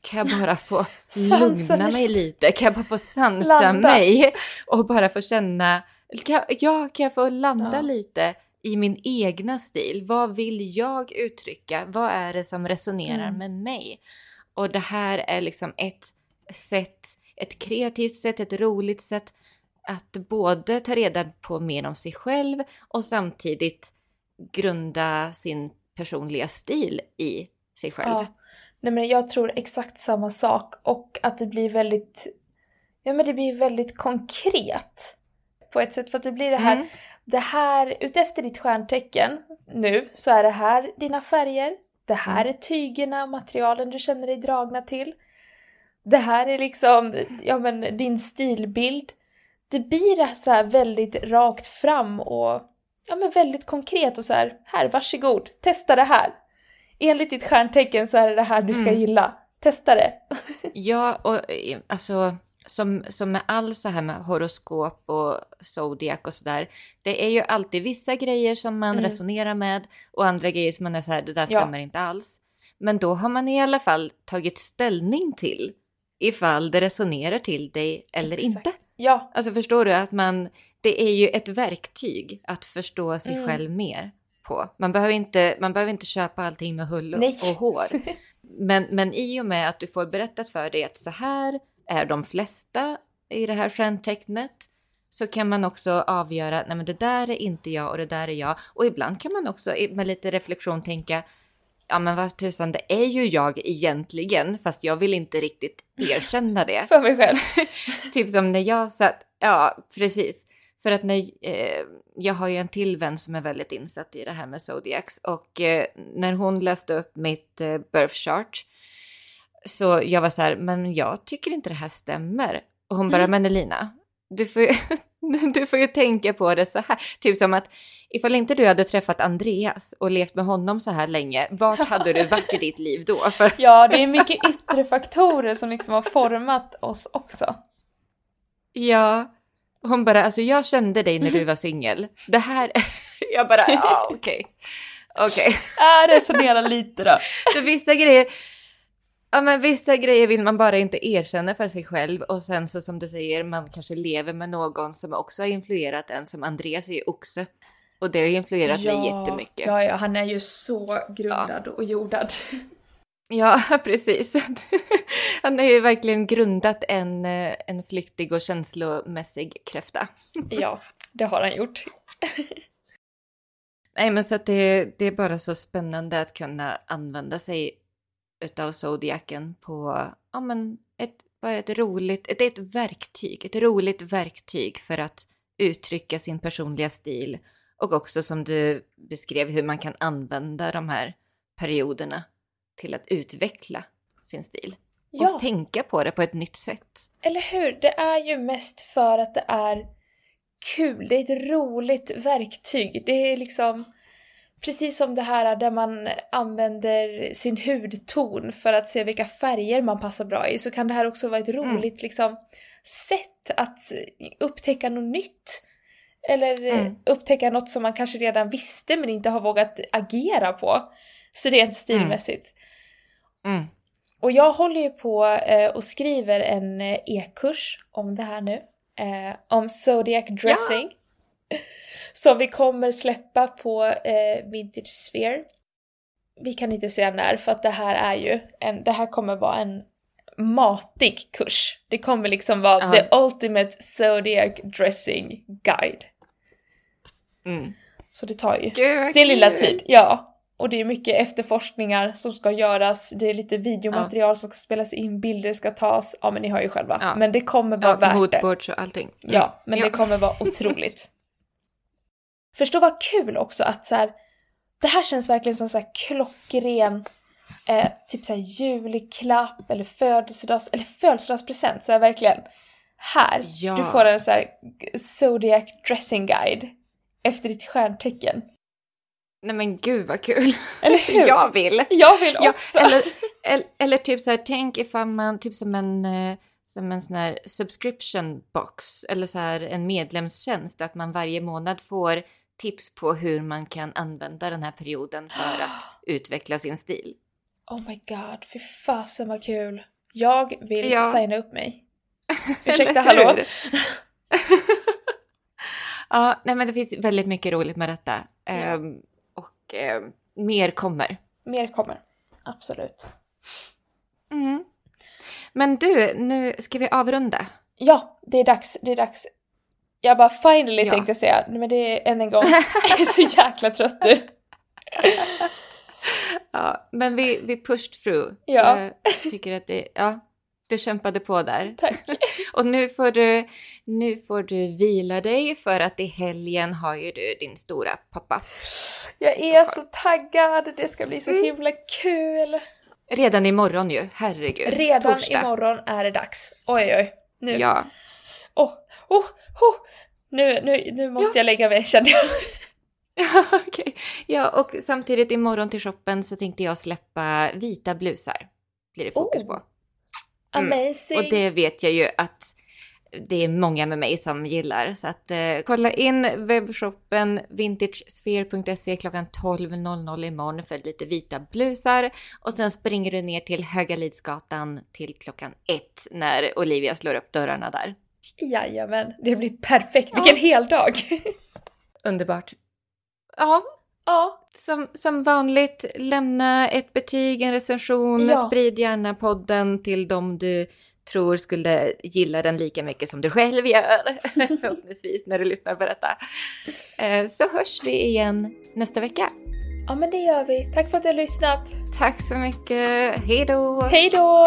kan jag bara få lugna mig lite. lite? Kan jag bara få sansa Landa. mig? Och bara få känna, kan, ja, kan jag få landa Ja. lite i min egna stil? Vad vill jag uttrycka? Vad är det som resonerar Mm. med mig? Och det här är liksom ett sätt, ett kreativt sätt, ett roligt sätt att både ta reda på mer om sig själv och samtidigt grunda sin personliga stil i sig själv. Ja. Nej men jag tror exakt samma sak och att det blir väldigt, ja men det blir väldigt konkret på ett sätt för att det blir det här, Mm. det här utefter ditt stjärntecken nu så är det här dina färger, det här är tygerna och materialen du känner dig dragna till. Det här är liksom, ja men din stilbild. Det blir så här väldigt rakt fram och ja men väldigt konkret och så här, här varsågod, testa det här. Enligt ditt stjärntecken så är det det här du ska Mm. gilla. Testa det. Ja, och eh, alltså som, som med all så här med horoskop och zodiac och sådär. Det är ju alltid vissa grejer som man Mm. resonerar med och andra grejer som man är så här, det där Ja. stämmer inte alls. Men då har man i alla fall tagit ställning till ifall det resonerar till dig eller Exakt. inte. Ja, Alltså förstår du att man, det är ju ett verktyg att förstå sig Mm. själv mer på. Man behöver, inte, man behöver inte köpa allting med hull och, och hår. Men, men i och med att du får berättat för dig att så här är de flesta i det här stjärntecknet så kan man också avgöra, nej men det där är inte jag och det där är jag. Och ibland kan man också med lite reflektion tänka, ja men vad tusan, det är ju jag egentligen, fast jag vill inte riktigt erkänna det. för mig själv. Typ som när jag satt, ja precis. För att när, eh, jag har ju en till vän som är väldigt insatt i det här med Zodiacs och eh, när hon läste upp mitt eh, birth chart så jag var så här, men jag tycker inte det här stämmer. Och hon bara, men Elina, du får, ju, du får ju tänka på det så här. Typ som att ifall inte du hade träffat Andreas och levt med honom så här länge, vart hade du varit i ditt liv då? För Ja, det är mycket yttre faktorer som liksom har format oss också. Ja, hon bara, alltså jag kände dig när du var singel. Det här, jag bara, ja okej. Okej. Äh, resonera lite då. Så vissa grejer, ja men vissa grejer vill man bara inte erkänna för sig själv och sen så som du säger, man kanske lever med någon som också har influerat en, som Andreas är ju oxe. Och det har ju influerat mig jättemycket. Ja, ja, han är ju så grundad och jordad. Ja, precis. Han har ju verkligen grundat en, eh, en flyktig och känslomässig kräfta. Ja, det har han gjort. Nej, men så att det, det är bara så spännande att kunna använda sig utav Zodiacen på, ja men, ett, bara ett roligt, det är ett verktyg, ett roligt verktyg för att uttrycka sin personliga stil och också som du beskrev hur man kan använda de här perioderna till att utveckla sin stil Ja, och tänka på det på ett nytt sätt. eller hur? Det är ju mest för att det är kul. Det är ett roligt verktyg. Det är liksom precis som det här där man använder sin hudton för att se vilka färger man passar bra i så kan det här också vara ett roligt liksom sätt att upptäcka något nytt. Eller Mm. upptäcka något som man kanske redan visste men inte har vågat agera på. Så rent stilmässigt. Mm. Och jag håller ju på eh, och skriver en eh, e-kurs om det här nu. Eh, om Zodiac Dressing. Som vi kommer släppa på eh, Vintage Sphere. Vi kan inte säga när för att det här är ju en, det här kommer vara en matig kurs. Det kommer liksom vara Ja. the ultimate Zodiac Dressing Guide. Mm. Så det tar ju Gud, sin lilla tid. Ja. Och det är mycket efterforskningar som ska göras, det är lite videomaterial som ska spelas in, bilder ska tas. Ja men ni hör ju själva. Ja. Men det kommer vara Ja, värt det. och allting. Mm. Ja, men Ja. det kommer vara otroligt. Förstå vad kul också att så här, det här känns verkligen som så här klockren, eh, typ så här julklapp eller födelsedags, eller födelsedagspresent. Så här verkligen, här, Ja. du får en så här Zodiac dressing guide efter ditt stjärntecken. Nej men gud vad kul! Eller hur? Jag vill! Jag vill också! eller, eller, eller typ så här, tänk ifall man, typ som en, eh, som en sån här subscription box, eller så här en medlemstjänst, att man varje månad får tips på hur man kan använda den här perioden för att utveckla sin stil. Oh my god, fy fasen vad kul! Jag vill Ja. signa upp mig. Ursäkta, hallå? ja, nej men det finns väldigt mycket roligt med detta. Ehm, och ehm, mer kommer. Mer kommer. Absolut. Mm. Men du, nu ska vi avrunda. Ja, det är dags, det är dags. Jag bara finally Ja. tänkte säga, Nej, men det är än en gång. Jag är så jäkla trött nu. Ja, men vi, vi pushed through. Ja. Jag tycker att det, ja, du kämpade på där. Tack. Och nu får du, nu får du vila dig för att i helgen har ju du din stora pappa. Jag är så taggad, det ska bli så Mm. himla kul. Redan imorgon ju, herregud. Redan Torsdag. imorgon är det dags. Oj oj. Nu, Ja. oh, oh, oh. nu, nu, nu måste jag lägga mig kände jag. Ja, okej. Ja, och samtidigt imorgon till shoppen så tänkte jag släppa vita blusar. Blir det fokus Oh. på. Mm. Amazing. Och det vet jag ju att det är många med mig som gillar. Så att eh, kolla in webbshoppen vintagesphere.se klockan 12.00 imorgon för lite vita blusar. Och sen springer du ner till Höga Lidsgatan till klockan ett när Olivia slår upp dörrarna där. Jajamän, det blir perfekt. Ja. Vilken hel dag. Underbart. Ja, ja, som, som vanligt, lämna ett betyg, en recension, Ja. sprid gärna podden till dem du tror skulle gilla den lika mycket som du själv gör. Förhoppningsvis när du lyssnar på detta. Eh, Så hörs vi igen nästa vecka. ja men det gör vi. Tack för att du har lyssnat. Tack så mycket. Hej då! Hej då!